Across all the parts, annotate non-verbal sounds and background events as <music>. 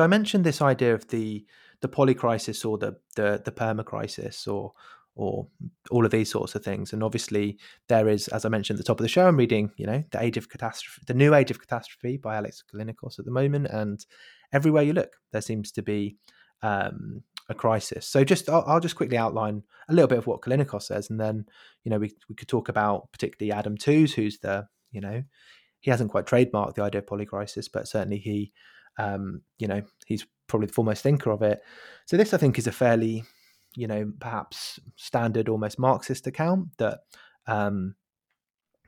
so I mentioned this idea of the the polycrisis or the the the permacrisis or or all of these sorts of things. And obviously, there is, as I mentioned at the top of the show, I'm reading, you know, the Age of Catastrophe, the New Age of Catastrophe by Alex Callinicos at the moment, and everywhere you look, there seems to be um, a crisis. So just I'll, I'll, just quickly outline a little bit of what Callinicos says, and then you know we we could talk about particularly Adam Tooze, who's the you know he hasn't quite trademarked the idea of polycrisis, but certainly he um, you know he's probably the foremost thinker of it. So this I think is a fairly you know perhaps standard almost Marxist account that. Um,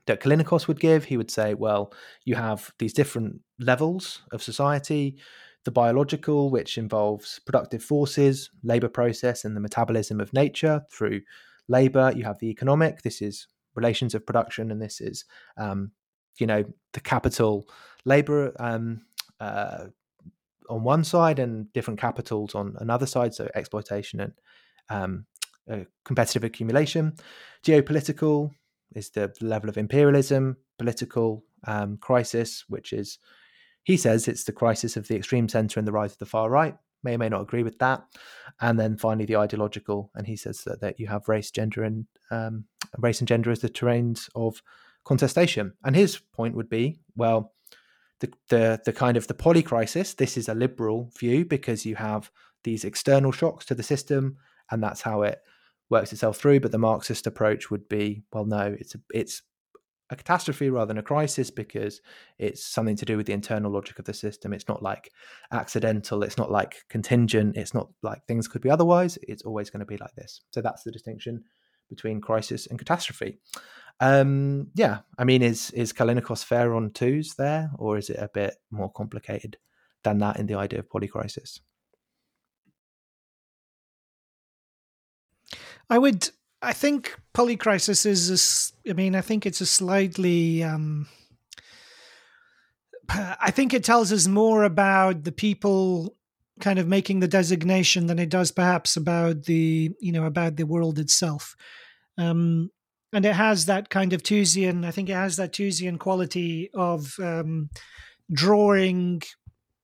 that Callinicos would give, he would say, well, you have these different levels of society the biological, which involves productive forces, labor process, and the metabolism of nature through labor. You have the economic, this is relations of production, and this is, um, you know, the capital labor um, uh, on one side and different capitals on another side, so exploitation and um, uh, competitive accumulation. Geopolitical is the level of imperialism, political um, crisis, which is he says it's the crisis of the extreme centre and the rise of the far right. May or may not agree with that. And then finally, the ideological, and he says that, that you have race, gender, and um, race and gender as the terrains of contestation. And his point would be, well, the the the kind of the poly crisis. This is a liberal view because you have these external shocks to the system, and that's how it works itself through. But the Marxist approach would be, well, no, it's a, it's a catastrophe rather than a crisis because it's something to do with the internal logic of the system. It's not like accidental, it's not like contingent, it's not like things could be otherwise. It's always going to be like this. So that's the distinction between crisis and catastrophe. Um, yeah, I mean, is is Callinicos fair on Tooze there, or is it a bit more complicated than that in the idea of polycrisis? I would I think Polycrisis is, a, I mean, I think it's a slightly, um, I think it tells us more about the people kind of making the designation than it does perhaps about the, you know, about the world itself. Um, and it has that kind of Toozian, I think it has that Toozian quality of um, drawing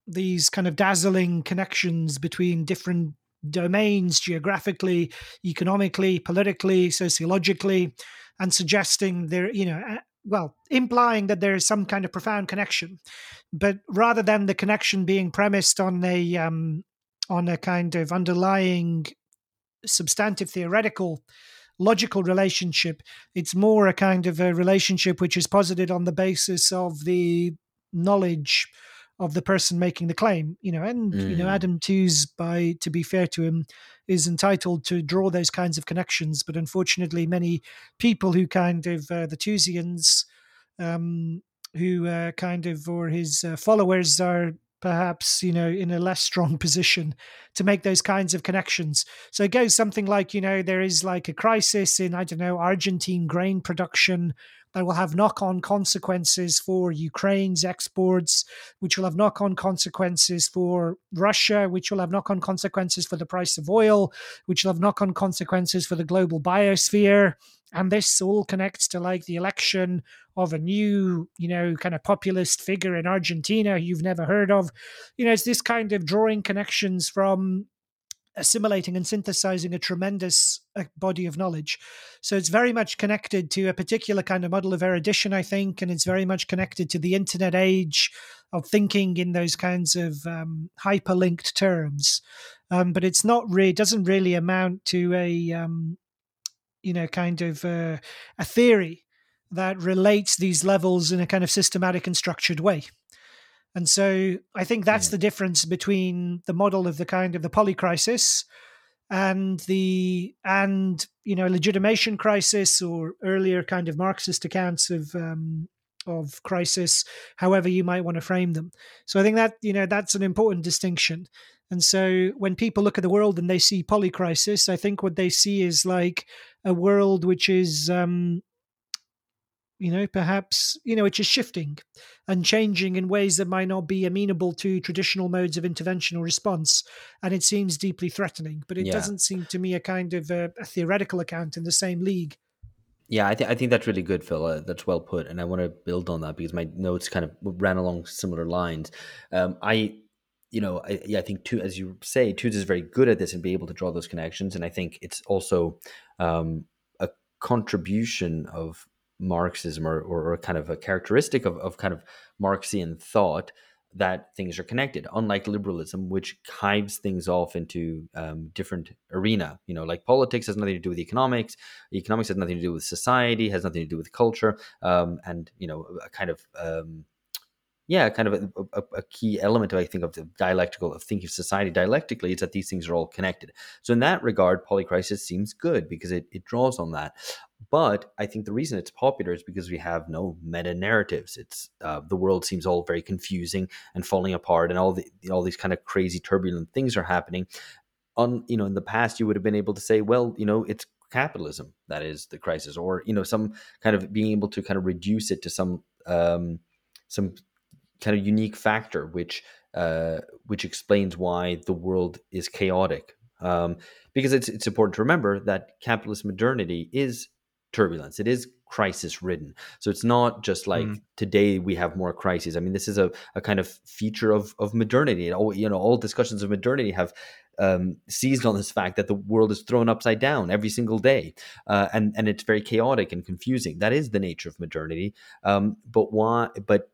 these kind of dazzling connections between different domains geographically, economically, politically, sociologically, and suggesting there, you know, well, implying that there is some kind of profound connection, but rather than the connection being premised on a um, on a kind of underlying substantive theoretical logical relationship, it's more a kind of a relationship which is posited on the basis of the knowledge of the person making the claim you know and mm. you know mm. adam Tooze by to be fair to him is entitled to draw those kinds of connections but unfortunately many people who kind of uh, the Toozians um, who uh, kind of or his uh, followers are perhaps you know in a less strong <laughs> position to make those kinds of connections. So it goes something like you know there is like a crisis in i don't know argentine grain production that will have knock on consequences for Ukraine's exports, which will have knock on consequences for Russia, which will have knock on consequences for the price of oil, which will have knock on consequences for the global biosphere. And this all connects to like the election of a new, you know, kind of populist figure in Argentina you've never heard of. You know, it's this kind of drawing connections from assimilating and synthesizing a tremendous uh, body of knowledge. So it's very much connected to a particular kind of model of erudition, I think, and it's very much connected to the internet age of thinking in those kinds of um, hyperlinked terms. Um, but it's not really doesn't really amount to a um, you know kind of uh, a theory that relates these levels in a kind of systematic and structured way. And so I think that's the difference between the model of the kind of the polycrisis and the and you know legitimation crisis or earlier kind of Marxist accounts of um, of crisis, however you might want to frame them. So I think that you know that's an important distinction. And so when people look at the world and they see polycrisis, I think what they see is like a world which is um, you know perhaps you know which is shifting and changing in ways that might not be amenable to traditional modes of intervention or response and it seems deeply threatening but it yeah. doesn't seem to me a kind of a, a, theoretical account in the same league yeah i, th- I think that's really good phil uh, that's well put and i want to build on that because my notes kind of ran along similar lines um, i you know, I, yeah, I think too, as you say, Tooze is very good at this and be able to draw those connections. And I think it's also um, a contribution of Marxism or, or, or, kind of a characteristic of, of kind of Marxian thought that things are connected, unlike liberalism, which hives things off into um, different arena. You know, like politics has nothing to do with economics, economics has nothing to do with society, has nothing to do with culture, um, and you know, a kind of um, yeah, kind of a, a, a, key element, I think, of the dialectical of thinking of society dialectically is that these things are all connected. So in that regard, Polycrisis seems good because it, it draws on that. But I think the reason it's popular is because we have no meta narratives. It's uh, the world seems all very confusing and falling apart, and all the all these kind of crazy, turbulent things are happening. On you know, in the past, you would have been able to say, well, you know, it's capitalism that is the crisis, or you know, some kind of being able to kind of reduce it to some um, some kind of unique factor which uh, which explains why the world is chaotic. Um, because it's it's important to remember that capitalist modernity is turbulence. It is crisis ridden. So it's not just like mm. today we have more crises. I mean, this is a, a kind of feature of of modernity. All you know, all discussions of modernity have um, seized on this fact that the world is thrown upside down every single day, uh, and and it's very chaotic and confusing. That is the nature of modernity. Um, but why? But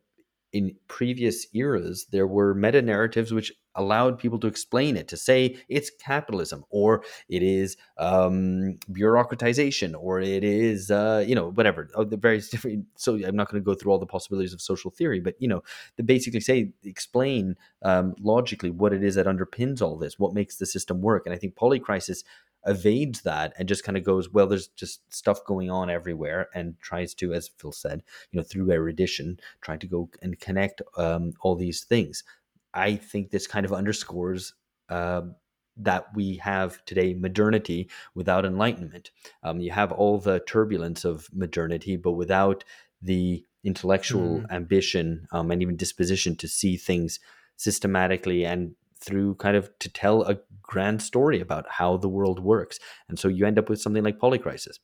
in previous eras, there were meta narratives which allowed people to explain it, to say it's capitalism or it is um, bureaucratization or it is, uh, you know, whatever. Oh, the various <laughs> different. So I'm not going to go through all the possibilities of social theory, but you know, they basically say explain um, logically what it is that underpins all this, what makes the system work. And I think polycrisis evades that and just kind of goes, well, there's just stuff going on everywhere, and tries to, as Phil said, you know, through erudition, trying to go and connect um, all these things. I think this kind of underscores. Uh, that we have today modernity without enlightenment. Um, you have all the turbulence of modernity, but without the intellectual mm. ambition um, and even disposition to see things systematically and through kind of to tell a grand story about how the world works. And so you end up with something like Polycrisis.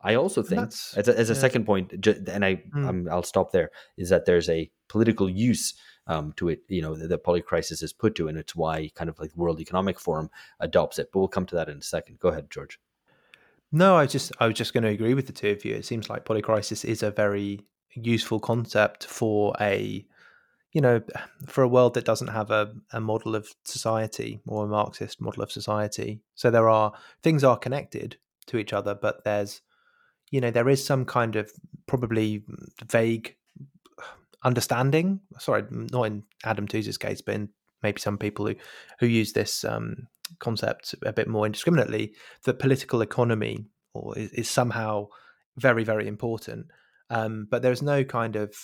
I also think, as a, as a yeah. second point, and I mm. I'll stop there, is that there's a political use um, to it, you know, that, that Polycrisis is put to, and it's why kind of like the World Economic Forum adopts it. But we'll come to that in a second. Go ahead, George. No, I just I was just going to agree with the two of you. It seems like polycrisis is a very useful concept for a you know, for a world that doesn't have a, a model of society or a Marxist model of society. So there are things are connected to each other, but there's, you know, there is some kind of probably vague understanding. Sorry, not in Adam Tooze's case, but in maybe some people who who use this um, concept a bit more indiscriminately. That political economy or is, is somehow very very important, um, but there's no kind of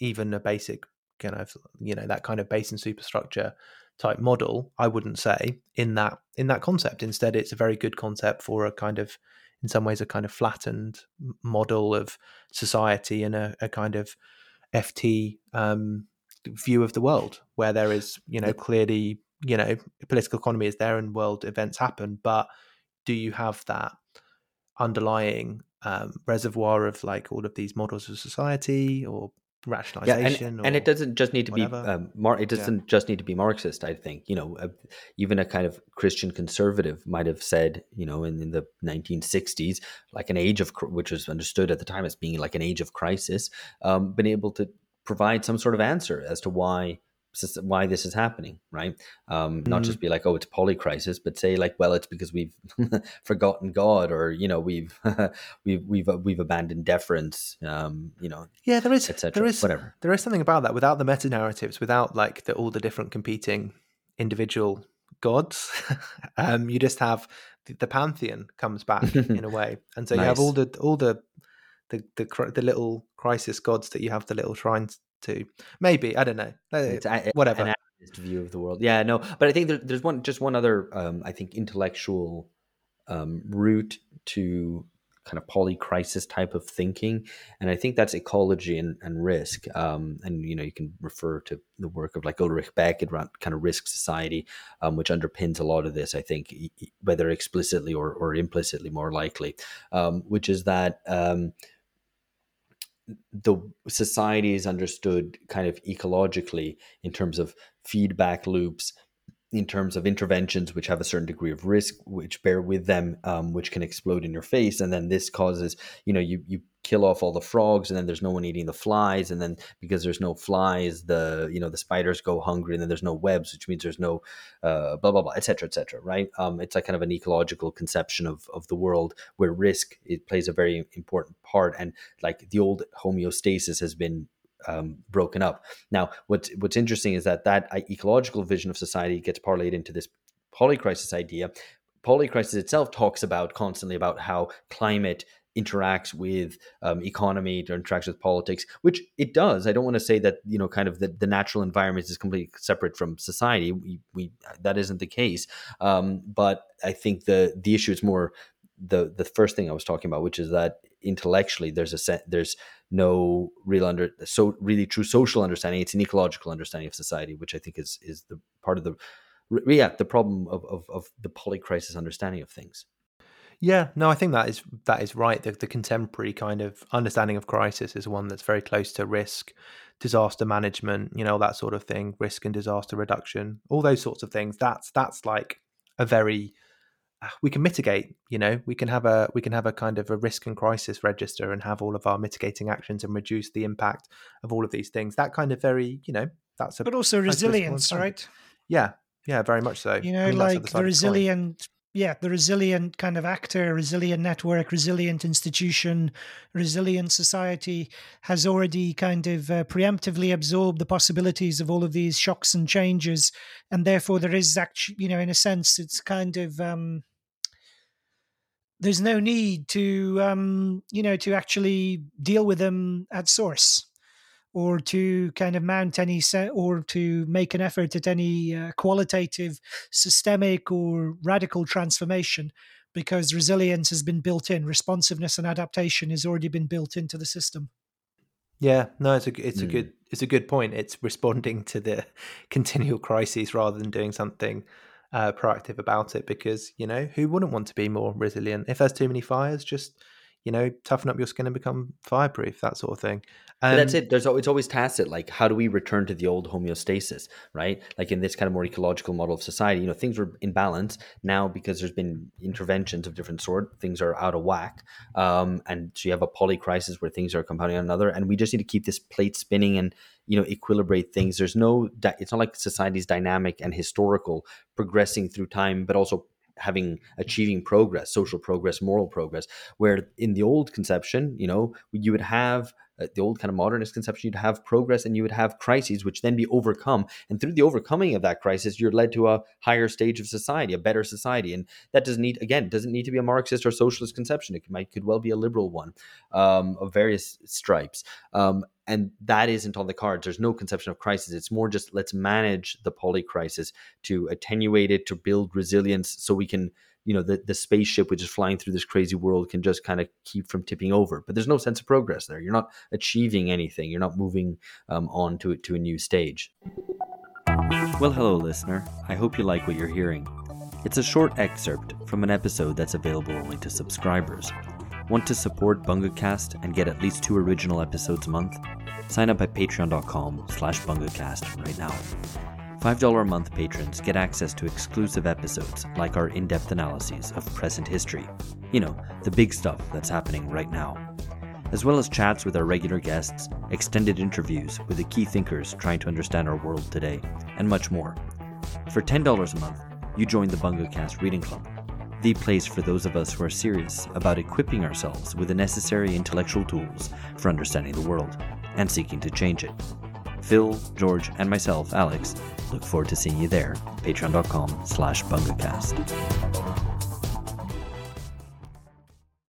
even a basic kind of you know that kind of base and superstructure type model i wouldn't say in that in that concept. Instead it's a very good concept for a kind of in some ways a kind of flattened model of society and a, a kind of ft um, view of the world where there is you know clearly you know political economy is there and world events happen but do you have that underlying um, reservoir of like all of these models of society or rationalization. Yeah, and, and it doesn't just need to whatever. be um, mar- it doesn't yeah. just need to be Marxist. I think you know, uh, even a kind of Christian conservative might have said, you know, in, in the 1960s, like an age of which was understood at the time as being like an age of crisis, um, been able to provide some sort of answer as to why why this is happening, right? Um, not mm just be like, oh, it's polycrisis, but say like, well, it's because we've <laughs> forgotten God, or you know, we've <laughs> we've we've uh, we've abandoned deference, um, you know. Yeah, there is there is whatever there is something about that without the meta narratives, without like the, all the different competing individual gods. <laughs> um, you just have the, the pantheon comes back in a way, and so nice. you have all the all the the, the the little crisis gods that you have the little shrines to. Maybe I don't know. It's Whatever. An view of the world. Yeah, no, but I think there, there's one just one other um, I think intellectual um, route to kind of polycrisis type of thinking, and I think that's ecology and, and risk. Um, and you know, you can refer to the work of like Ulrich Beck around kind of risk society, um, which underpins a lot of this. I think whether explicitly or, or implicitly, more likely, um, which is that um, the society is understood kind of ecologically in terms of feedback loops in terms of interventions which have a certain degree of risk which bear with them um, which can explode in your face and then this causes you know you you kill off all the frogs and then there's no one eating the flies and then because there's no flies the you know the spiders go hungry and then there's no webs which means there's no uh, blah blah blah etc etc right? Um, it's like kind of an ecological conception of of the world where risk it plays a very important part and like the old homeostasis has been um, broken up. Now, what's what's interesting is that that uh, ecological vision of society gets parlayed into this polycrisis idea. Polycrisis itself talks about constantly about how climate interacts with um, economy, interacts with politics, which it does. I don't want to say that you know, kind of the, the natural environment is completely separate from society. We, we that isn't the case. Um, but I think the the issue is more the the first thing I was talking about, which is that intellectually there's a there's no real under so really true social understanding. It's an ecological understanding of society, which I think is is the part of the yeah the problem of of, of the polycrisis understanding of things. Yeah, no, I think that is that is right. The, the contemporary kind of understanding of crisis is one that's very close to risk, disaster management, you know, that sort of thing, risk and disaster reduction, all those sorts of things. That's that's like a very we can mitigate you know we can have a we can have a kind of a risk and crisis register and have all of our mitigating actions and reduce the impact of all of these things. That kind of very you know that's a but also resilience right? Yeah yeah very much so. You know I mean, like the, the resilient yeah the resilient kind of actor resilient network resilient institution resilient society has already kind of uh, preemptively absorbed the possibilities of all of these shocks and changes. And therefore there is actually you know in a sense it's kind of um there's no need to um, you know to actually deal with them at source or to kind of mount any set or to make an effort at any uh, qualitative systemic or radical transformation because resilience has been built in responsiveness and adaptation has already been built into the system yeah no it's a it's mm. a good it's a good point it's responding to the <laughs> continual crises rather than doing something uh, proactive about it because you know who wouldn't want to be more resilient? If there's too many fires just you know toughen up your skin and become fireproof that sort of thing. Um, that's it. There's it's always tacit like how do we return to the old homeostasis right? Like in this kind of more ecological model of society you know things were in balance. Now because there's been interventions of different sort things are out of whack. Um, and so you have a poly crisis where things are compounding on another and we just need to keep this plate spinning and you know equilibrate things. There's no it's not like society's dynamic and historical progressing through time but also having mm-hmm. achieving progress social progress moral progress where in the old conception you know you would have uh, the old kind of modernist conception, you'd have progress and you would have crises, which then be overcome. And through the overcoming of that crisis, you're led to a higher stage of society, a better society. And that doesn't need, again, doesn't need to be a Marxist or socialist conception. It might could well be a liberal one um, of various stripes. Um, and that isn't on the cards. There's no conception of crisis. It's more just let's manage the poly crisis to attenuate it, to build resilience, so we can you know the, the spaceship which is flying through this crazy world can just kind of keep from tipping over. But there's no sense of progress there. You're not achieving anything. You're not moving um, on to, to a new stage. Well hello listener. I hope you like what you're hearing. It's a short excerpt from an episode that's available only to subscribers. Want to support bungacast and get at least two original episodes a month? Sign up at patreon.com slash bungacast right now $5 a month patrons get access to exclusive episodes like our in depth analyses of present history. You know, the big stuff that's happening right now. As well as chats with our regular guests, extended interviews with the key thinkers trying to understand our world today, and much more. For $10 a month, you join the BungaCast Reading Club, the place for those of us who are serious about equipping ourselves with the necessary intellectual tools for understanding the world and seeking to change it. Phil, George, and myself, Alex, look forward to seeing you there. Patreon.com slash BungaCast.